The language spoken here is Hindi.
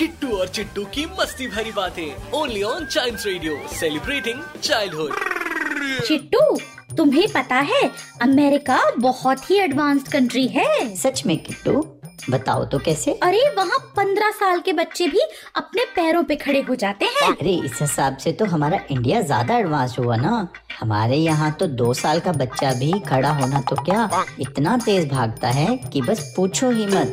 Kittu और चिट्टू की मस्ती भरी बातें। Only on Child Radio celebrating childhood Chittu तुम्हें पता है अमेरिका बहुत ही एडवांस्ड कंट्री है। सच में किट्टू? बताओ तो कैसे? अरे वहाँ पंद्रह साल के बच्चे भी अपने पैरों पे खड़े हो जाते हैं। अरे इस हिसाब से तो हमारा इंडिया ज़्यादा एडवांस हुआ ना। हमारे यहाँ तो दो साल का बच्चा भी खड़ा होना तो क्या इतना तेज भागता है कि बस पूछो ही मत।